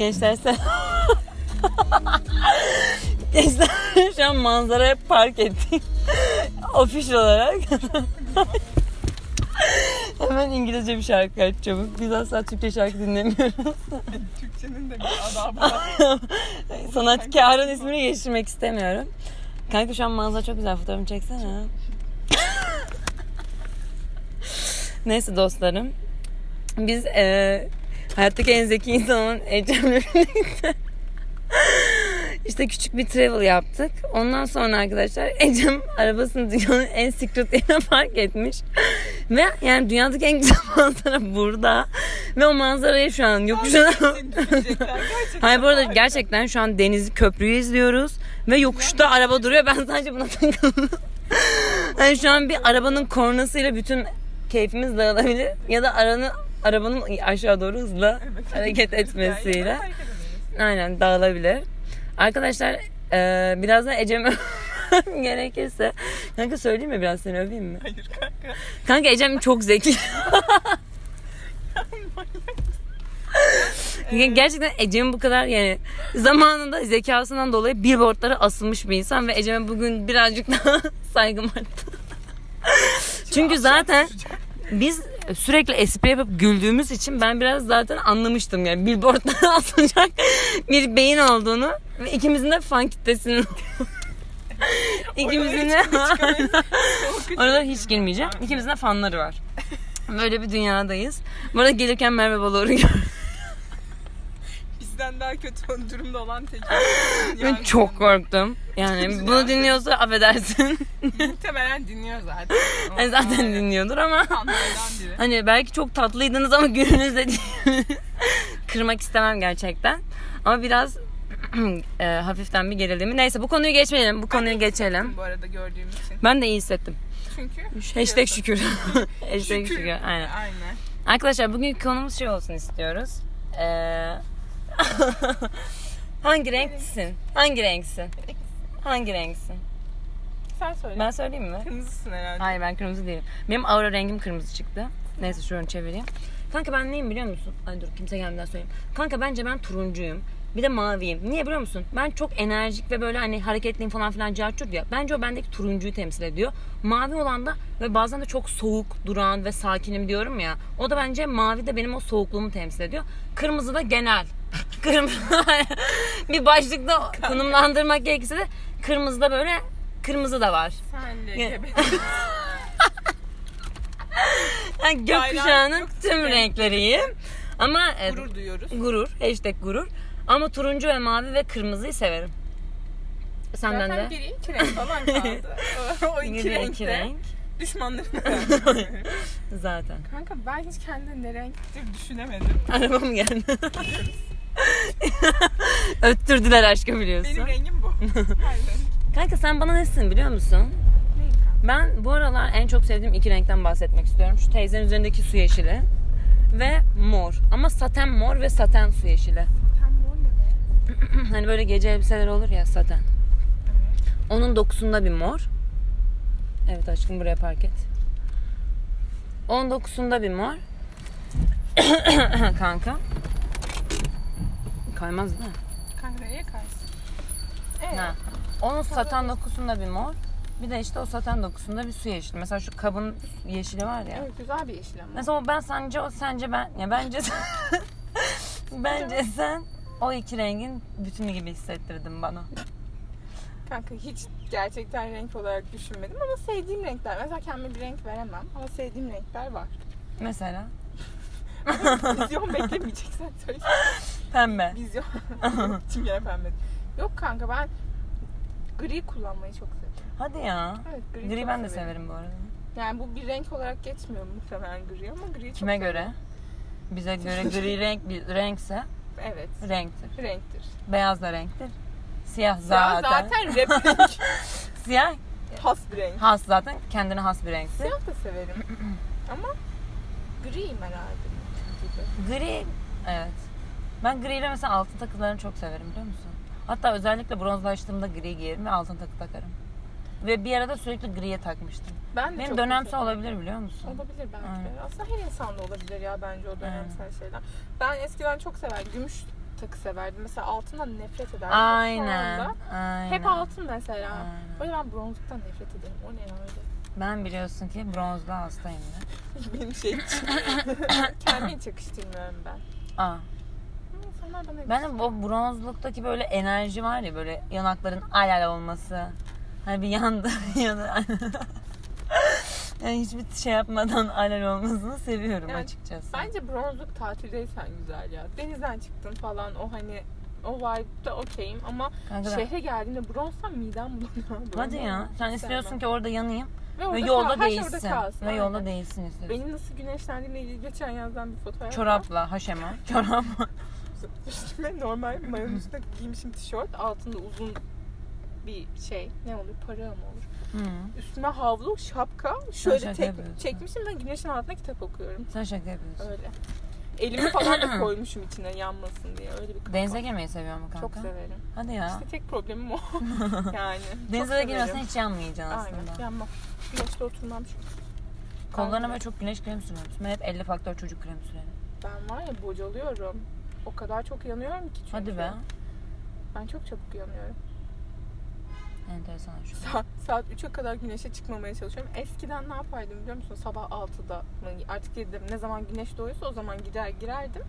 Gençler sen... Gençler şu an manzaraya park ettik. Official olarak. Hemen İngilizce bir şarkı aç çabuk. Biz asla Türkçe şarkı dinlemiyoruz. Türkçenin de bir adabı var. Sanatkarın ismini geçirmek istemiyorum. Kanka şu an manzara çok güzel. Fotoğrafımı çeksene. Neyse dostlarım. Biz e, hayattaki en zeki insan olan Ecem'le birlikte işte küçük bir travel yaptık. Ondan sonra arkadaşlar Ecem arabasını dünyanın en secret yerine park etmiş. Ve yani dünyadaki en güzel manzara burada. Ve o manzarayı şu an yokuşuna... Hayır bu arada gerçekten şu an denizi köprüyü izliyoruz. Ve yokuşta araba duruyor. Ben sadece buna takıldım. Yani şu an bir arabanın kornasıyla bütün keyfimiz dağılabilir. Ya da aranın, arabanın aşağı doğru hızla Evet. hareket etmesiyle. Aynen dağılabilir. Arkadaşlar e, birazdan Ecem'e gerekirse. Kanka söyleyeyim mi biraz seni öveyim mi? Hayır kanka. Kanka Ecem çok zeki. Gerçekten Ecem bu kadar yani zamanında zekasından dolayı billboardlara asılmış bir insan ve Ecem'e bugün birazcık daha saygım arttı. Çünkü zaten biz sürekli espri yapıp güldüğümüz için ben biraz zaten anlamıştım yani billboardlara asılacak bir beyin olduğunu ve ikimizin de fan kitlesinin ikimizin de Oralara hiç girmeyeceğim. İkimizin de fanları var. Böyle bir dünyadayız. Bu arada gelirken Merve Balor'u gördüm. Bizden daha kötü durumda olan tek. Ben çok korktum. Yani bunu dinliyorsa affedersin. Muhtemelen dinliyor zaten. Yani zaten dinliyordur ama hani belki çok tatlıydınız ama gününüzde değil. Kırmak istemem gerçekten. Ama biraz e, hafiften bir gerilimi. Neyse bu konuyu geçmeyelim. Bu konuyu geçelim. Bu arada gördüğüm için. Ben de iyi hissettim. Çünkü Hashtag şükür. Hashtag şükür. Aynen. Aynen. Arkadaşlar bugünkü konumuz şey olsun istiyoruz. Ee, hangi renksin? Hangi renksin? Hangi renksin? Sen söyle. Ben söyleyeyim mi? Kırmızısın herhalde. Hayır ben kırmızı değilim. Benim aura rengim kırmızı çıktı. Neyse şunu çevireyim. Kanka ben neyim biliyor musun? Ay dur kimse gelmeden söyleyeyim. Kanka bence ben turuncuyum. Bir de maviyim. Niye biliyor musun? Ben çok enerjik ve böyle hani hareketliyim falan filan carçurt ya. Bence o bendeki turuncuyu temsil ediyor. Mavi olan da ve bazen de çok soğuk, duran ve sakinim diyorum ya. O da bence mavi de benim o soğukluğumu temsil ediyor. Kırmızı da genel. Kırmızı bir başlıkta konumlandırmak gerekirse de kırmızıda böyle kırmızı da var. Senle Ya. gebe. Yani gökkuşağının tüm renkleri. renkleriyim. Ama e, Gurur duyuyoruz. gurur, hashtag gurur. Ama turuncu ve mavi ve kırmızıyı severim. Senden Zaten de. geriye iki renk falan kaldı. o iki renkte iki renk. düşmanlarım. Zaten. Kanka ben hiç kendimi ne renktir düşünemedim. Arabam geldi. Öttürdüler aşkı biliyorsun. Benim rengim bu. Aynen. Kanka sen bana nesin biliyor musun? Ben bu aralar en çok sevdiğim iki renkten bahsetmek istiyorum. Şu teyzenin üzerindeki su yeşili ve mor. Ama saten mor ve saten su yeşili. Zaten mor ne be? Hani böyle gece elbiseler olur ya saten. Evet. Onun dokusunda bir mor. Evet aşkım buraya park et. Onun dokusunda bir mor. Kanka. Kaymaz değil mi? Kanka neye karşı? Evet. Ha. Onun saten dokusunda bir mor. Bir de işte o saten dokusunda bir su yeşili. Mesela şu kabın yeşili var ya. Evet güzel bir yeşil ama. Mesela o ben sence o sence ben ya bence sen, bence sen o iki rengin bütünü gibi hissettirdin bana. Kanka hiç gerçekten renk olarak düşünmedim ama sevdiğim renkler. Mesela kendime bir renk veremem ama sevdiğim renkler var. Mesela Vizyon beklemeyeceksen söyle. pembe. Vizyon. Şimdi gene pembe. Yok kanka ben gri kullanmayı çok seviyorum. Hadi ya. Evet gri, Gri çok ben de severim bu arada. Yani bu bir renk olarak geçmiyor muhtemelen gri ama gri çok Kime severim. göre? Bize göre gri renk bir renkse Evet. renktir. Renktir. Beyaz da renktir. Siyah Ya zaten. zaten rap renk. Siyah Has bir renk. has zaten kendine has bir renktir. Siyah da severim. ama griyim herhalde. Gibi. Gri evet. Ben gri ile mesela altın takılarını çok severim biliyor musun? Hatta özellikle bronzlaştığımda gri giyerim ve altın takı takarım. Ve bir arada sürekli griye takmıştım. Ben de Benim çok dönemsel olabilir biliyor musun? Olabilir belki de. Aslında her insanda olabilir ya bence o dönemsel şeyler. Ben eskiden çok severdim. Gümüş takı severdim. Mesela altından nefret ederdim. Aynen. Aynen. Hep altın mesela. Aynen. Böyle ben bronzluktan nefret ederim. O ne ya öyle? Ben biliyorsun ki bronzlu hastayım da. Benim şey için. Kendimi hiç yakıştırmıyorum ben. Aa. İnsanlar bana Ben de bu bronzluktaki böyle enerji var ya böyle yanakların alal olması. Hani bir yanda ya da yani hiçbir şey yapmadan alal olmasını seviyorum Yani açıkçası. Bence bronzluk tatildeysen güzel ya. Denizden çıktın falan o hani o vibe'da okeyim ama Kanka şehre geldiğinde bronzsam midem bulanıyor. Hadi ya. Sen istiyorsun ki orada yanayım Ve, ve yolda kal- şey değilsin. kalsın. Ve yolda değilsin istiyorsun. Benim nasıl güneşlendiğimle ilgili geçen yazdan bir fotoğraf var. Çorapla, haşema. Çorap. Üstüme normal mayonun üstüne giymişim tişört. Altında uzun bir şey. Ne olur? Para mı olur? Hı. Üstüme havlu, şapka. Şöyle şaka tek, yapıyorsun. çekmişim ve güneşin altında kitap okuyorum. Sen şaka yapıyorsun. Öyle. Elimi falan da koymuşum içine yanmasın diye. Öyle bir kafa. Denize girmeyi seviyor mu kanka? Çok severim. Hadi ya. İşte tek problemim o. yani. Denize de girmezsen hiç yanmayacaksın aslında. Aynen. Yanmam. Güneşte oturmam çünkü. Kollarına böyle çok güneş kremi sürüyorum. Ben hep 50 faktör çocuk kremi sürerim. Ben var ya bocalıyorum. O kadar çok yanıyorum ki çünkü. Hadi be. Ben çok çabuk yanıyorum. Enteresan şu. Saat, saat 3'e kadar güneşe çıkmamaya çalışıyorum. Eskiden ne yapardım biliyor musun? Sabah 6'da mı? Artık dedim ne zaman güneş doğuyorsa o zaman gider girerdim.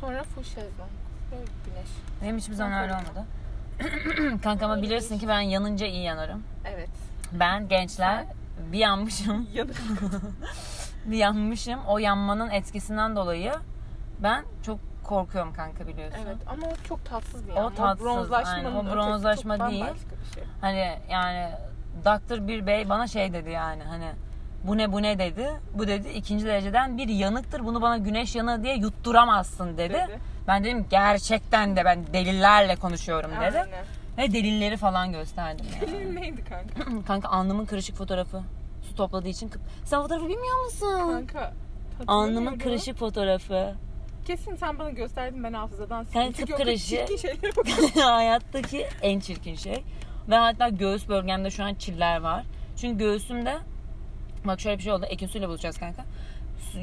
Sonra full şezlong. Ve güneş. Benim hiçbir zaman öyle olmadı. Kanka ama bilirsin ki ben yanınca iyi yanarım. Evet. Ben gençler bir yanmışım, Yanık. bir yanmışım. O yanmanın etkisinden dolayı ben çok korkuyorum kanka biliyorsun. evet ama o çok tatsız bir O yan. tatsız, bronzlaşmanın aynen. O bronzlaşma çok değil. bir şey. Hani yani Doktor bir bey bana şey dedi yani hani bu ne bu ne dedi. Bu dedi ikinci dereceden bir yanıktır. Bunu bana güneş yanığı diye yutturamazsın dedi. Dedi. Ben dedim gerçekten de ben delillerle konuşuyorum dedi. Aynen. Ve delilleri falan gösterdim yani. Film neydi kanka? Kanka alnımın kırışık fotoğrafı. Su topladığı için. Sen fotoğrafı bilmiyor musun? Kanka. Alnımın kırışık fotoğrafı. Kesin sen bana gösterdin ben hafızadan sildim. Sen Çünkü o kıpkırışık. çirkin şeylere bakıyorum. Hayattaki en çirkin şey. Ve hatta göğüs bölgemde şu an çiller var. Çünkü göğsümde bak şöyle bir şey oldu. Ekin suyla bulacağız kanka. Su,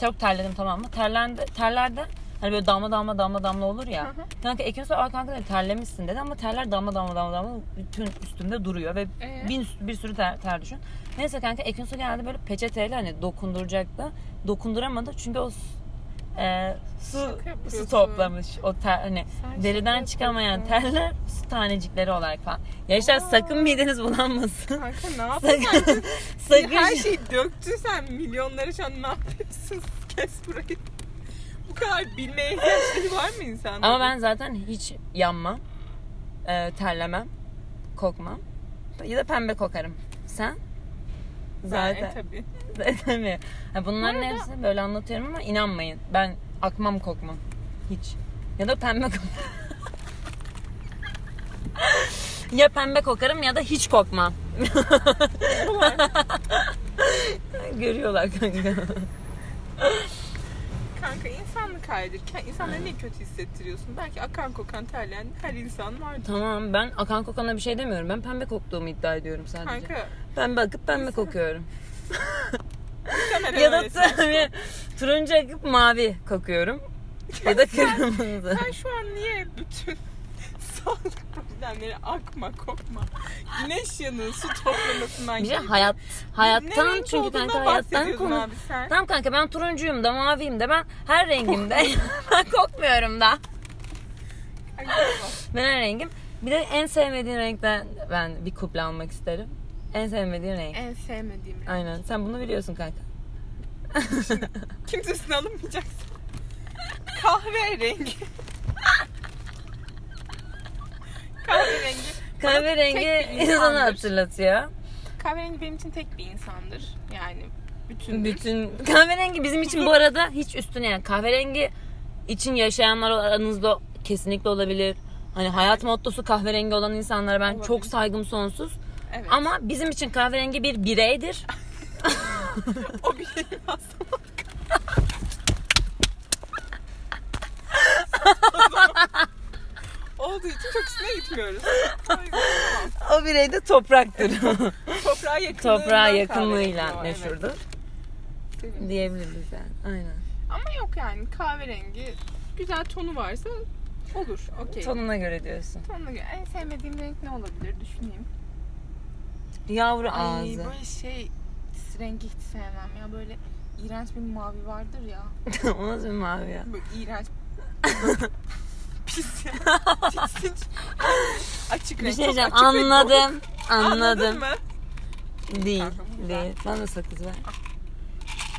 çok terledim tamam mı? Terlendi, terlerde hani böyle damla damla damla damla olur ya. Hı hı. kanka Ekin su "Aa kanka dedi, terlemişsin dedi ama terler damla damla damla damla bütün üstümde duruyor ve Ee? bir, bir sürü ter, ter düşün. Neyse kanka Ekin su geldi böyle peçeteyle hani dokunduracaktı. Dokunduramadı çünkü o e, su su toplamış. O ter, hani Sen deriden çıkamayan yapıyorsun. terler su tanecikleri olarak falan. Gençler sakın mideniz bulanmasın. Kanka ne yapıyorsun? sakın, sakın. Her şeyi döktün sen milyonları şu an ne yapıyorsun? Kes burayı. Bu kadar bilmeye ihtiyaçları var mı insanların? Ama ben zaten hiç yanmam. e, terlemem. Kokmam. Ya da pembe kokarım. Sen? Zaten. Zaten. tabii. Tabii. Ha, bunların Bu arada- hepsini böyle anlatıyorum ama inanmayın. Ben akmam kokmam. Hiç. Ya da pembe kok- ya pembe kokarım ya da hiç kokmam. Görüyorlar kanka. Kanka insanlık halidir. İnsanları niye kötü hissettiriyorsun? Belki akan kokan terleyen her insan vardır. Tamam ben akan kokana bir şey demiyorum. Ben pembe koktuğumu iddia ediyorum sadece. Kanka Pembe akıp pembe kokuyorum. ya da. Sen- tabii turuncu akıp mavi kokuyorum. Ya da kırmızı. Sen şu an niye bütün problemleri akma kokma güneş yanığı su toplamasından Bir şey geliyor. hayat hayattan renk çünkü olduğundan kanka hayattan konu. abi sen. Tamam kanka ben turuncuyum da maviyim de ben her rengimde ben kokmuyorum da. Ay. Ben her rengim. Bir de en sevmediğin renkten ben bir kuple almak isterim. En sevmediğin renk. en sevmediğim renk. Aynen. Sen bunu biliyorsun kanka. Kimsesini alınmayacaksın. Kahverengi. Kahverengi. Kahverengi insanı hatırlatıyor. Kahverengi benim için tek bir insandır. Yani bütün Bütün kahverengi bizim için bu arada hiç üstüne yani kahverengi için yaşayanlar aranızda kesinlikle olabilir. Hani hayat mottosu kahverengi olan insanlara ben Olabilir. çok saygım sonsuz. Evet. Ama bizim için kahverengi bir bireydir. o bir şey aslında. Olduğu için çok üstüne gitmiyoruz. O birey de topraktır. Toprağa yakınlığından Toprağa yakınlığıyla meşhurdur. Evet. Diyebiliriz yani. Aynen. Ama yok yani kahverengi güzel tonu varsa Olur. Okey. Tonuna göre diyorsun. Tonuna göre. En sevmediğim renk ne olabilir? Düşüneyim. Yavru Ay ağzı. böyle şey rengi hiç sevmem ya. Böyle iğrenç bir mavi vardır ya. o nasıl bir mavi ya? Böyle iğrenç. Pis ya. Tiksinç. Açık Bir renk. şey çok diyeceğim. açık renk Anladım. Anladın Anladım. mı? Değil. Bu güzel. Değil. Bana sakız ver.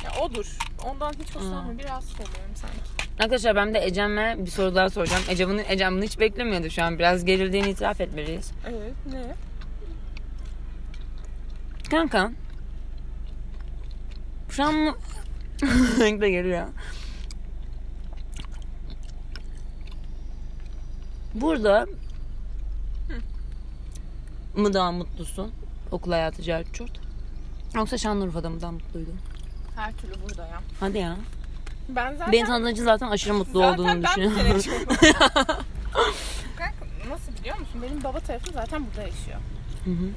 Ya odur. Ondan hiç hoşlanmıyorum. Biraz oluyorum sanki. Arkadaşlar ben de Ecem'e bir soru daha soracağım. Ecem bunu, Ecem bunu hiç beklemiyordu şu an. Biraz gerildiğini itiraf etmeliyiz. Evet. Ne? Kanka. Şu an mı... Renk de geliyor. Burada mı daha mutlusun? Okul hayatı Cerçurt. Yoksa Şanlıurfa'da mı daha mutluydun? Her türlü burada ya. Hadi ya. Ben zaten... Beni tanıdığın için zaten aşırı mutlu zaten olduğunu ben düşünüyorum. sene çok- Kanka nasıl biliyor musun? Benim baba tarafım zaten burada yaşıyor. Hı hı.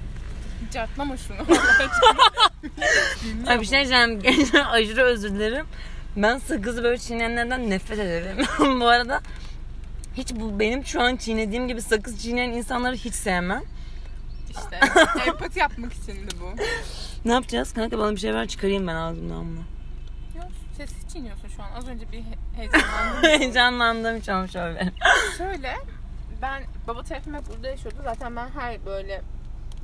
Cartlama şunu. Ay bir şey diyeceğim. Gençler aşırı özür dilerim. Ben sakızı böyle çiğneyenlerden nefret ederim. bu arada hiç bu benim şu an çiğnediğim gibi sakız çiğneyen insanları hiç sevmem. işte empati yapmak içindi bu. Ne yapacağız? Kanka bana bir şey ver çıkarayım ben ağzımdan bunu. Ya sessiz çiğniyorsun şu an. Az önce bir he- heyecanlandım. Heyecanlandığım için olmuş olabilir. Şöyle ben baba tarafım hep burada yaşıyordu. Zaten ben her böyle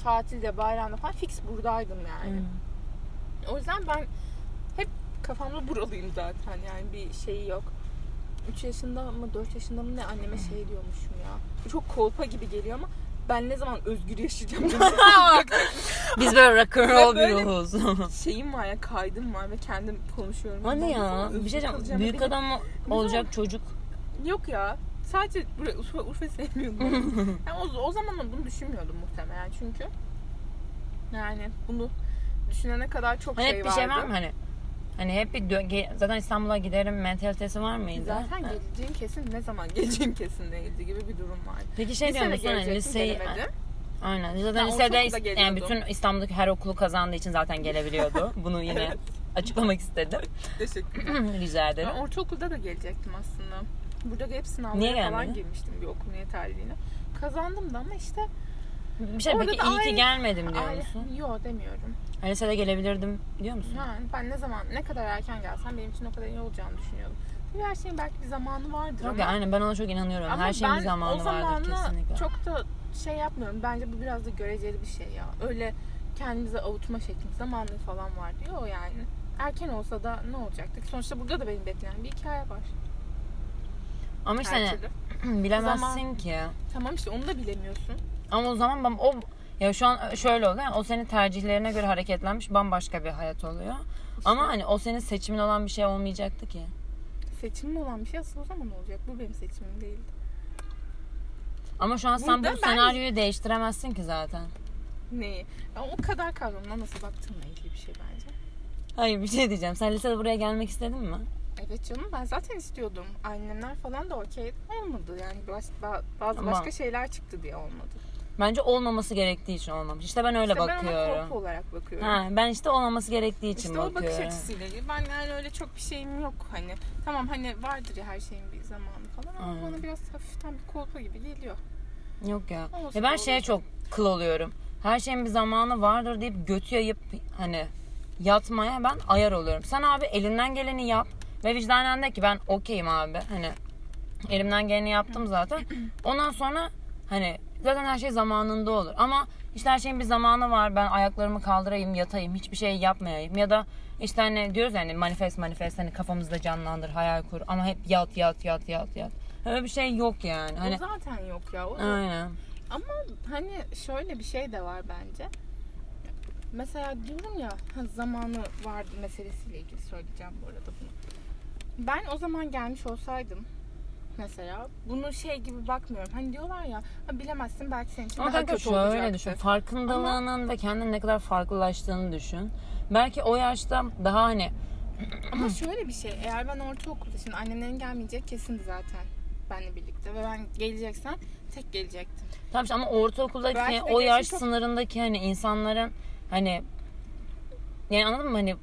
tatilde, bayramda falan fix buradaydım yani. O yüzden ben hep kafamda buralıyım zaten yani bir şeyi yok. 3 yaşında mı 4 yaşında mı ne anneme şey diyormuşum ya. Çok kolpa gibi geliyor ama ben ne zaman özgür yaşayacağım. Biz böyle rock and roll bir ruhuz. şeyim var ya kaydım var ve kendim konuşuyorum. Hadi ya. Bir şey diyeceğim. Büyük adam olacak çocuk. Yok ya. Sadece Urfa, Urfa sevmiyordum. yani o, o zaman bunu düşünmüyordum muhtemelen çünkü. Yani bunu düşünene kadar çok Hani şey hep bir vardı. şey var mı hani? Hani hep bir dö- zaten İstanbul'a giderim mentalitesi var mıydı? Zaten Ha. geleceğim kesin ne zaman geleceğim kesin değildi gibi bir durum var. Peki şey diyor musun? Hani liseyi... Aynen. Zaten Ben lisede yani bütün İstanbul'daki her okulu kazandığı için zaten gelebiliyordu. Bunu yine Evet. açıklamak istedim. Teşekkür Rica ederim. Ben ortaokulda da gelecektim aslında. Burada hep sınavlara Niye falan gelmedin? girmiştim bir okul yeterliliğine. Kazandım da ama işte Bir şey Orada peki iyi ki gelmedim diyor aile... musun? Yo demiyorum. Hani lisede gelebilirdim diyor musun? Yani ben ne zaman ne kadar erken gelsem benim için o kadar iyi olacağını düşünüyordum. Tabii her şeyin belki bir zamanı vardır Yok ama, aynen ben ona çok inanıyorum. ama her şeyin bir zamanı o vardır kesinlikle. çok da şey yapmıyorum. Bence bu biraz da göreceli bir şey ya. Öyle kendimize avutma şeklimiz zamanlı falan var diyor yani. Erken olsa da ne olacaktı? ki? Sonuçta burada da benim bekleyen bir hikaye var. Ama işte hani bilemezsin Zaman- ki. Tamam işte onu da bilemiyorsun. Ama o zaman ben o ya şu an şöyle oluyor. Yani o senin tercihlerine göre hareketlenmiş bambaşka bir hayat oluyor. Ama hani o senin seçimin olan bir şey olmayacaktı ki. Seçimim olan bir şey asıl o zaman olacak. Bu benim seçimim değildi. Ama şu an sen Burada bu ben- senaryoyu değiştiremezsin ki zaten. Neyi? Ya o kadar kavramına nasıl baktığımla ilgili bir şey bence. Hayır bir şey diyeceğim. Sen lisede buraya gelmek istedin mi? Evet canım ben zaten istiyordum. Annemler falan da okey olmadı. Yani bazı Ama- başka şeyler çıktı diye olmadı. Bence olmaması gerektiği için olmamış. İşte ben öyle işte ben ona bakıyorum. korku olarak bakıyorum. Ha, ben işte olmaması gerektiği için işte o bakış bakıyorum. açısıyla ilgili. Ben yani öyle çok bir şeyim yok hani. Tamam hani vardır ya her şeyin bir zamanı falan ama Aynen. bana biraz hafiften bir kolpa gibi geliyor. Yok ya. Olsa Ya ben da şeye çok kıl oluyorum. Her şeyin bir zamanı vardır deyip götü yayıp hani yatmaya ben ayar oluyorum. Sen abi elinden geleni yap ve vicdanen de ki ben okeyim abi. Hani elimden geleni yaptım zaten. Ondan sonra hani zaten her şey zamanında olur. Ama işte her şeyin bir zamanı var. Ben ayaklarımı kaldırayım, yatayım, hiçbir şey yapmayayım. Ya da işte hani diyoruz yani manifest manifest hani kafamızda canlandır, hayal kur. Ama hep yat yat yat yat yat. Öyle bir şey yok yani. Hani O zaten yok ya. O da- aynen. Ama hani şöyle bir şey de var bence. Mesela diyorum ya zamanı vardı meselesiyle ilgili söyleyeceğim bu arada bunu. Ben o zaman gelmiş olsaydım mesela bunu şey gibi bakmıyorum. Hani diyorlar ya ha, bilemezsin belki senin için Ama daha kötü şöyle olacaktı. düşün. Farkındalığının ve kendin ne kadar farklılaştığını düşün. Belki o yaşta daha hani Ama şöyle bir şey. Eğer ben ortaokulda şimdi annemlerin gelmeyecek kesindi zaten benle birlikte ve ben geleceksem tek gelecektim. tamam işte ama ortaokuldaki Belki o yaş çok- sınırındaki hani insanların hani yani anladın mı hani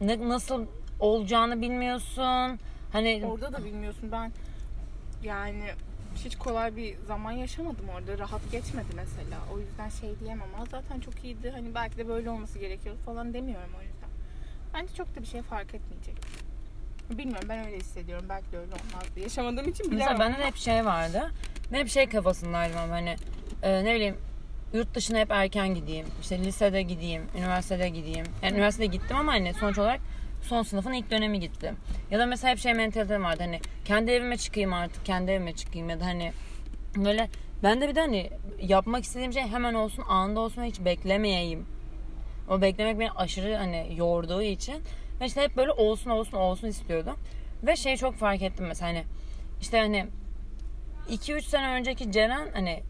ne, nasıl olacağını bilmiyorsun. Hani Orada da bilmiyorsun ben yani hiç kolay bir zaman yaşamadım orada. Rahat geçmedi mesela. O yüzden şey diyemem ama zaten çok iyiydi. Hani belki de böyle olması gerekiyordu falan demiyorum o yüzden. Bence çok da bir şey fark etmeyecek. Bilmiyorum ben öyle hissediyorum. Belki de öyle olmazdı. Yaşamadığım için bilemem. Mesela bende de hep şey vardı. Ben hep şey kafasındaydım ama hani e, ne bileyim yurt dışına hep erken gideyim. İşte lisede gideyim, üniversitede gideyim. Yani üniversitede gittim ama hani sonuç olarak son sınıfın ilk dönemi gittim. Ya da mesela hep şey mentalitem vardı hani kendi evime çıkayım artık, kendi evime çıkayım ya da hani böyle ben de bir de hani yapmak istediğim şey hemen olsun, anında olsun hiç beklemeyeyim. O beklemek beni aşırı hani yorduğu için ve işte hep böyle olsun olsun olsun istiyordum. Ve şeyi çok fark ettim mesela hani işte hani 2-3 sene önceki Ceren hani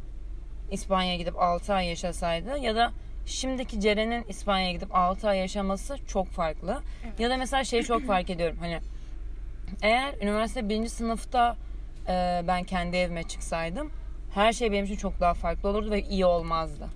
İspanya'ya gidip 6 ay yaşasaydı ya da şimdiki Ceren'in İspanya'ya gidip 6 ay yaşaması çok farklı. Evet. Ya da mesela şeyi çok fark ediyorum hani eğer üniversite birinci sınıfta e, ben kendi evime çıksaydım her şey benim için çok daha farklı olurdu ve iyi olmazdı.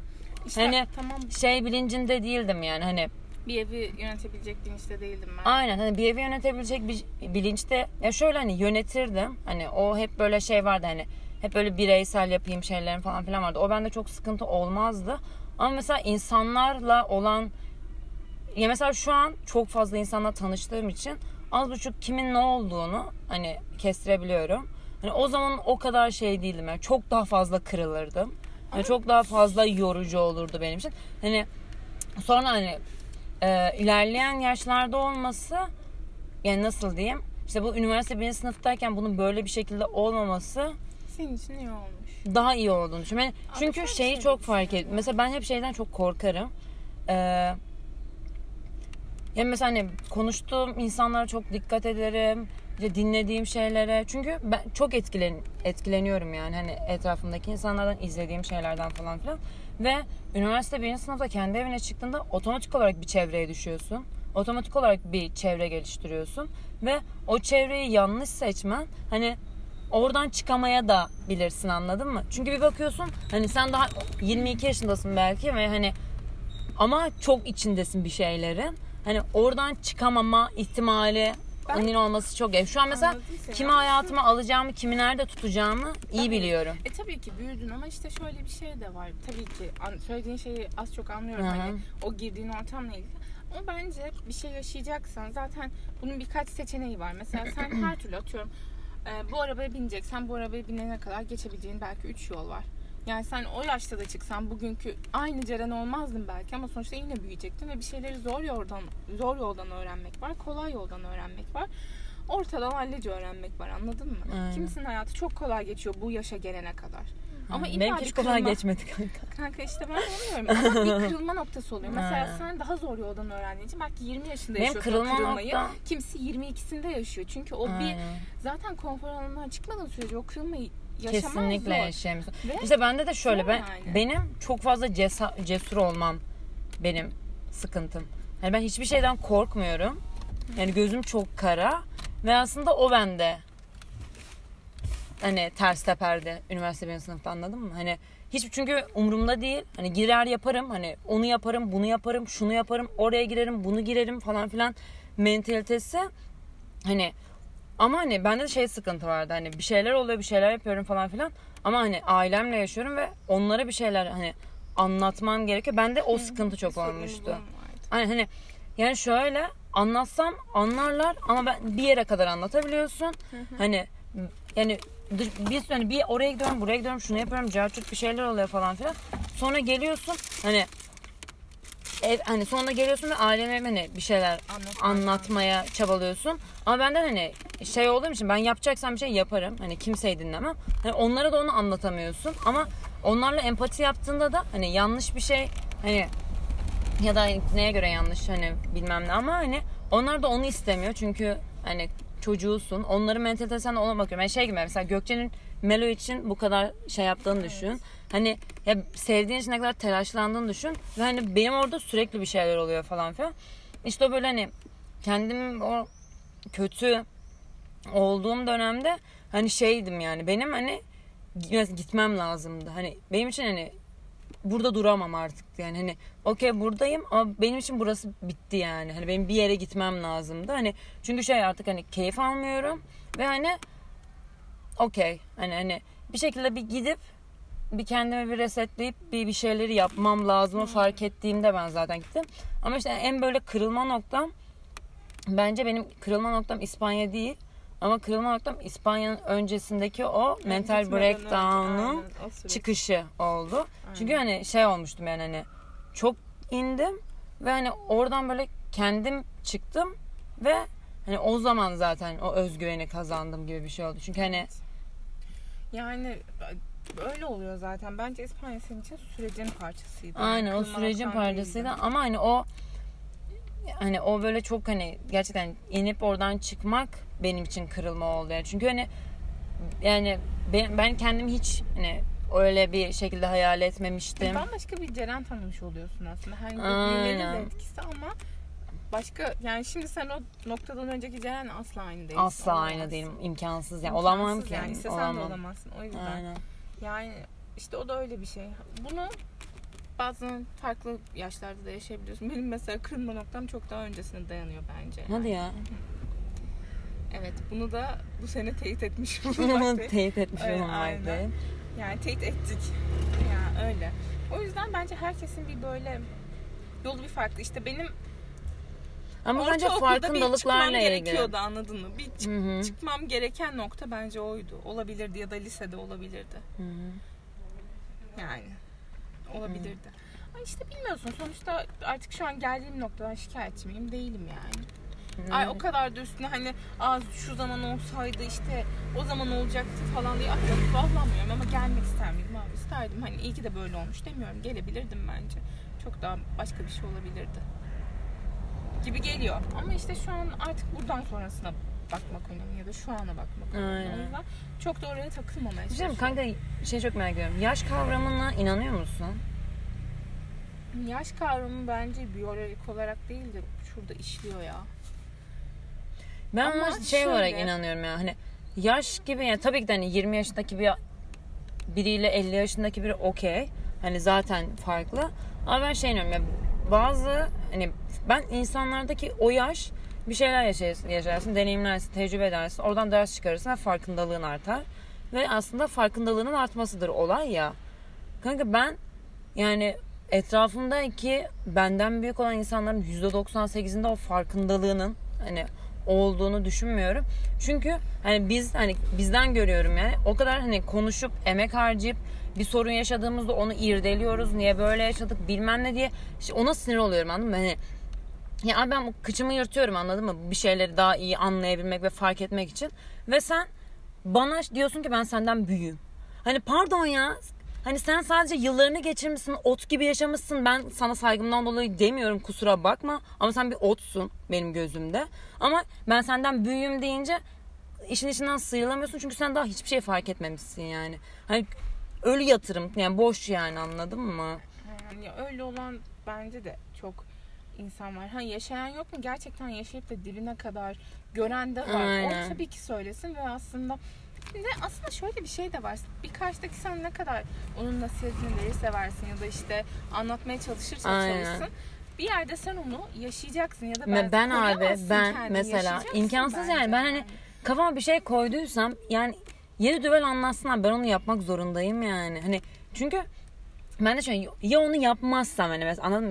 İşte Hani- tamam Şey bilincinde değildim yani hani bir evi yönetebilecek bilinçte değildim ben. Aynen hani bir evi yönetebilecek bir bilinçte ya şöyle hani yönetirdim. Hani o hep böyle şey vardı hani hep böyle bireysel yapayım şeylerin falan filan vardı. O bende çok sıkıntı olmazdı. Ama mesela insanlarla olan ya mesela şu an çok fazla insanla tanıştığım için az buçuk kimin ne olduğunu hani kestirebiliyorum. Hani o zaman o kadar şey değildim yani çok daha fazla kırılırdım. Hani çok daha fazla yorucu olurdu benim için. Hani sonra hani e, ilerleyen yaşlarda olması yani nasıl diyeyim işte bu üniversite birinci sınıftayken bunun böyle bir şekilde olmaması Senin için iyi olmuş. Daha iyi olduğunu düşünüyorum. Yani çünkü şeyi şey çok fark et. Mesela ben hep şeyden çok korkarım. Ee, yani mesela hani konuştuğum insanlara çok dikkat ederim. İşte dinlediğim şeylere. Çünkü ben çok etkilen etkileniyorum yani hani etrafımdaki insanlardan izlediğim şeylerden falan filan. Ve üniversite birinci sınıfta kendi evine çıktığında otomatik olarak bir çevreye düşüyorsun. Otomatik olarak bir çevre geliştiriyorsun. Ve o çevreyi yanlış seçmen hani oradan çıkamaya da bilirsin anladın mı? Çünkü bir bakıyorsun hani sen daha 22 yaşındasın belki ve hani ama çok içindesin bir şeylerin. Hani oradan çıkamama ihtimali Ben- onun olması çok iyi. Şu an mesela kimi hayatıma alacağımı, kimi nerede tutacağımı iyi Tabii. biliyorum. E tabii ki büyüdün ama işte şöyle bir şey de var. Tabii ki söylediğin şeyi az çok anlıyorum. Hı hı. Hani o girdiğin ortamla ilgili. Ama bence bir şey yaşayacaksan zaten bunun birkaç seçeneği var. Mesela sen her türlü atıyorum e, bu arabaya bineceksen bu arabaya binene kadar geçebileceğin belki 3 yol var. Yani sen o yaşta da çıksan bugünkü aynı Ceren olmazdın belki ama sonuçta yine büyüyecektin ve bir şeyleri zor yoldan zor yoldan öğrenmek var, kolay yoldan öğrenmek var. Ortadan hallice öğrenmek var anladın mı? Aynen. Kimisinin hayatı çok kolay geçiyor bu yaşa gelene kadar. Ama illa Benim bir kırılma- geçmedi kanka. Kanka işte ben anlıyorum ama bir kırılma noktası oluyor. Mesela sen daha zor yoldan öğrendiğin için belki 20 yaşında Benim yaşıyorsun kırılma kırılmayı. noktam- Kimisi 22'sinde yaşıyor. Çünkü o bir zaten konfor alanından çıkmadığın sürece o kırılmayı Kesinlikle zor. yaşayamıyorsun. Ve İşte bende de şöyle ben yani. benim çok fazla cesa- cesur olmam benim sıkıntım. Yani ben hiçbir şeyden korkmuyorum. Yani gözüm çok kara ve aslında o bende hani ters teperdi üniversite birinci sınıfta anladın mı? Hani hiç çünkü umurumda değil. Hani girer yaparım. Hani onu yaparım, bunu yaparım, şunu yaparım, oraya girerim, bunu girerim falan filan mentalitesi. Hani ama hani bende de şey sıkıntı vardı. Hani bir şeyler oluyor, bir şeyler yapıyorum falan filan. Ama hani ailemle yaşıyorum ve onlara bir şeyler hani anlatmam gerekiyor. Bende o sıkıntı çok olmuştu. Hani hani yani şöyle anlatsam anlarlar ama ben bir yere kadar anlatabiliyorsun. Hani yani bir hani bir oraya gidiyorum, buraya gidiyorum, şunu yapıyorum, carçurt bir şeyler oluyor falan filan. Sonra geliyorsun hani ev hani sonra geliyorsun ve ailene hani bir şeyler Anlatman anlatmaya çabalıyorsun. Ama benden hani şey olduğum için ben yapacaksam bir şey yaparım. Hani kimseyi dinlemem. Hani onlara da onu anlatamıyorsun. Ama onlarla empati yaptığında da hani yanlış bir şey hani ya da neye göre yanlış hani bilmem ne ama hani onlar da onu istemiyor. Çünkü hani çocuğusun. Onların mentalitesinden ona bakıyorum. Yani şey gibi mesela Gökçe'nin Melo için bu kadar şey yaptığını düşün. Hani ya sevdiğin için ne kadar telaşlandığını düşün. Ve hani benim orada sürekli bir şeyler oluyor falan filan. İşte böyle hani kendim o kötü olduğum dönemde hani şeydim yani benim hani gitmem lazımdı. Hani benim için hani burada duramam artık yani hani okey buradayım ama benim için burası bitti yani. Hani benim bir yere gitmem lazımdı. Hani çünkü şey artık hani keyif almıyorum ve hani okey hani hani bir şekilde bir gidip bir kendimi bir resetleyip bir bir şeyleri yapmam lazımı fark ettiğimde ben zaten gittim. Ama işte en böyle kırılma noktam bence benim kırılma noktam İspanya değil. Ama kırılma noktam İspanya'nın öncesindeki o mental Gitmeden breakdown'un çıkışı oldu. Aynen. Çünkü hani şey olmuştum yani hani çok indim ve hani oradan böyle kendim çıktım ve hani o zaman zaten o özgüveni kazandım gibi bir şey oldu. Çünkü hani Yani öyle oluyor zaten. Bence İspanya senin için sürecin parçasıydı. aynen o sürecin parçasıydı değildi. ama hani o hani o böyle çok hani gerçekten inip oradan çıkmak benim için kırılma oldu. Yani çünkü hani yani ben, ben kendimi hiç hani öyle bir şekilde hayal etmemiştim. Bambaşka bir Ceren tanımış oluyorsun aslında. Birbirinin de etkisi ama başka yani şimdi sen o noktadan önceki Ceren asla aynı değilsin. Asla aynı Olamazsın. değilim. imkansız yani. İmkansız Olamam ki. Yani istesen de Olamam. olamazsın. O yüzden. Aynen. Yani işte o da öyle bir şey. Bunu bazen farklı yaşlarda da yaşayabiliyorsun. Benim mesela kırılma noktam çok daha öncesine dayanıyor bence. Hadi ya. Evet bunu da bu sene teyit etmiş bulunmaktayım. Teyit etmiş Aynen, olmaktayım. Yani teyit ettik. Ya öyle. O yüzden bence herkesin bir böyle yolu bir farklı. İşte benim Ama bence farkındalıklarla ilgili. gerekiyordu anladın mı? Bir çık- Hı hı. çıkmam gereken nokta bence oydu. Olabilirdi ya da lisede olabilirdi. Hı hı. Yani olabilirdi. Ama işte bilmiyorsun sonuçta artık şu an geldiğim noktadan şikayetçi miyim? Değilim yani. Ay o kadar da üstüne hani az şu zaman olsaydı işte o zaman olacaktı falan diye atlatıp bağlamıyorum ama gelmek ister miydim abi isterdim hani iyi ki de böyle olmuş demiyorum gelebilirdim bence çok daha başka bir şey olabilirdi gibi geliyor ama işte şu an artık buradan sonrasına bakmak önemli ya da şu ana bakmak önemli Aynen. o yüzden çok da oraya takılmamaya Güzelim çalışıyorum. kanka şey çok merak ediyorum. Yaş kavramına inanıyor musun? Yaş kavramı bence biyolojik olarak değil de şurada işliyor ya. Ben Ama ona şey şöyle- olarak inanıyorum ya hani yaş gibi yani tabii ki de hani 20 yaşındaki bir biriyle 50 yaşındaki biri okey. Hani zaten farklı. Ama ben şey diyorum ya bazı hani ben insanlardaki o yaş bir şeyler yaşarsın, yaşarsın, deneyimlersin, tecrübe edersin. Oradan ders çıkarırsın ve farkındalığın artar. Ve aslında farkındalığının artmasıdır olay ya. Kanka ben yani etrafımdaki benden büyük olan insanların %98'inde o farkındalığının hani olduğunu düşünmüyorum. Çünkü hani biz hani bizden görüyorum yani o kadar hani konuşup emek harcayıp bir sorun yaşadığımızda onu irdeliyoruz. Niye böyle yaşadık bilmem ne diye İşte ona sinir oluyorum anladın mı? Hani ya abi ben kıçımı yırtıyorum anladın mı? Bir şeyleri daha iyi anlayabilmek ve fark etmek için. Ve sen bana diyorsun ki ben senden büyüğüm. Hani pardon ya. Hani sen sadece yıllarını geçirmişsin, ot gibi yaşamışsın. Ben sana saygımdan dolayı demiyorum kusura bakma. Ama sen bir otsun benim gözümde. Ama ben senden büyüğüm deyince işin içinden sıyrılamıyorsun. Çünkü sen daha hiçbir şey fark etmemişsin yani. Hani ölü yatırım yani boş yani anladın mı? Yani öyle olan bence de çok insan var. Ha yaşayan yok mu? Gerçekten yaşayıp da dibine kadar gören de var. Aynen. O tabii ki söylesin ve aslında de aslında şöyle bir şey de var. Bir karşıdaki sen ne kadar onun nasihatini verirse versin ya da işte anlatmaya çalışırsa Aynen. çalışsın. Bir yerde sen onu yaşayacaksın ya da Ben, ben, abi ben kendini, mesela imkansız bence yani ben hani kafama bir şey koyduysam yani yedi düvel anlatsınlar ben onu yapmak zorundayım yani. Hani çünkü ben de şöyle ya onu yapmazsam hani mesela anladın mı?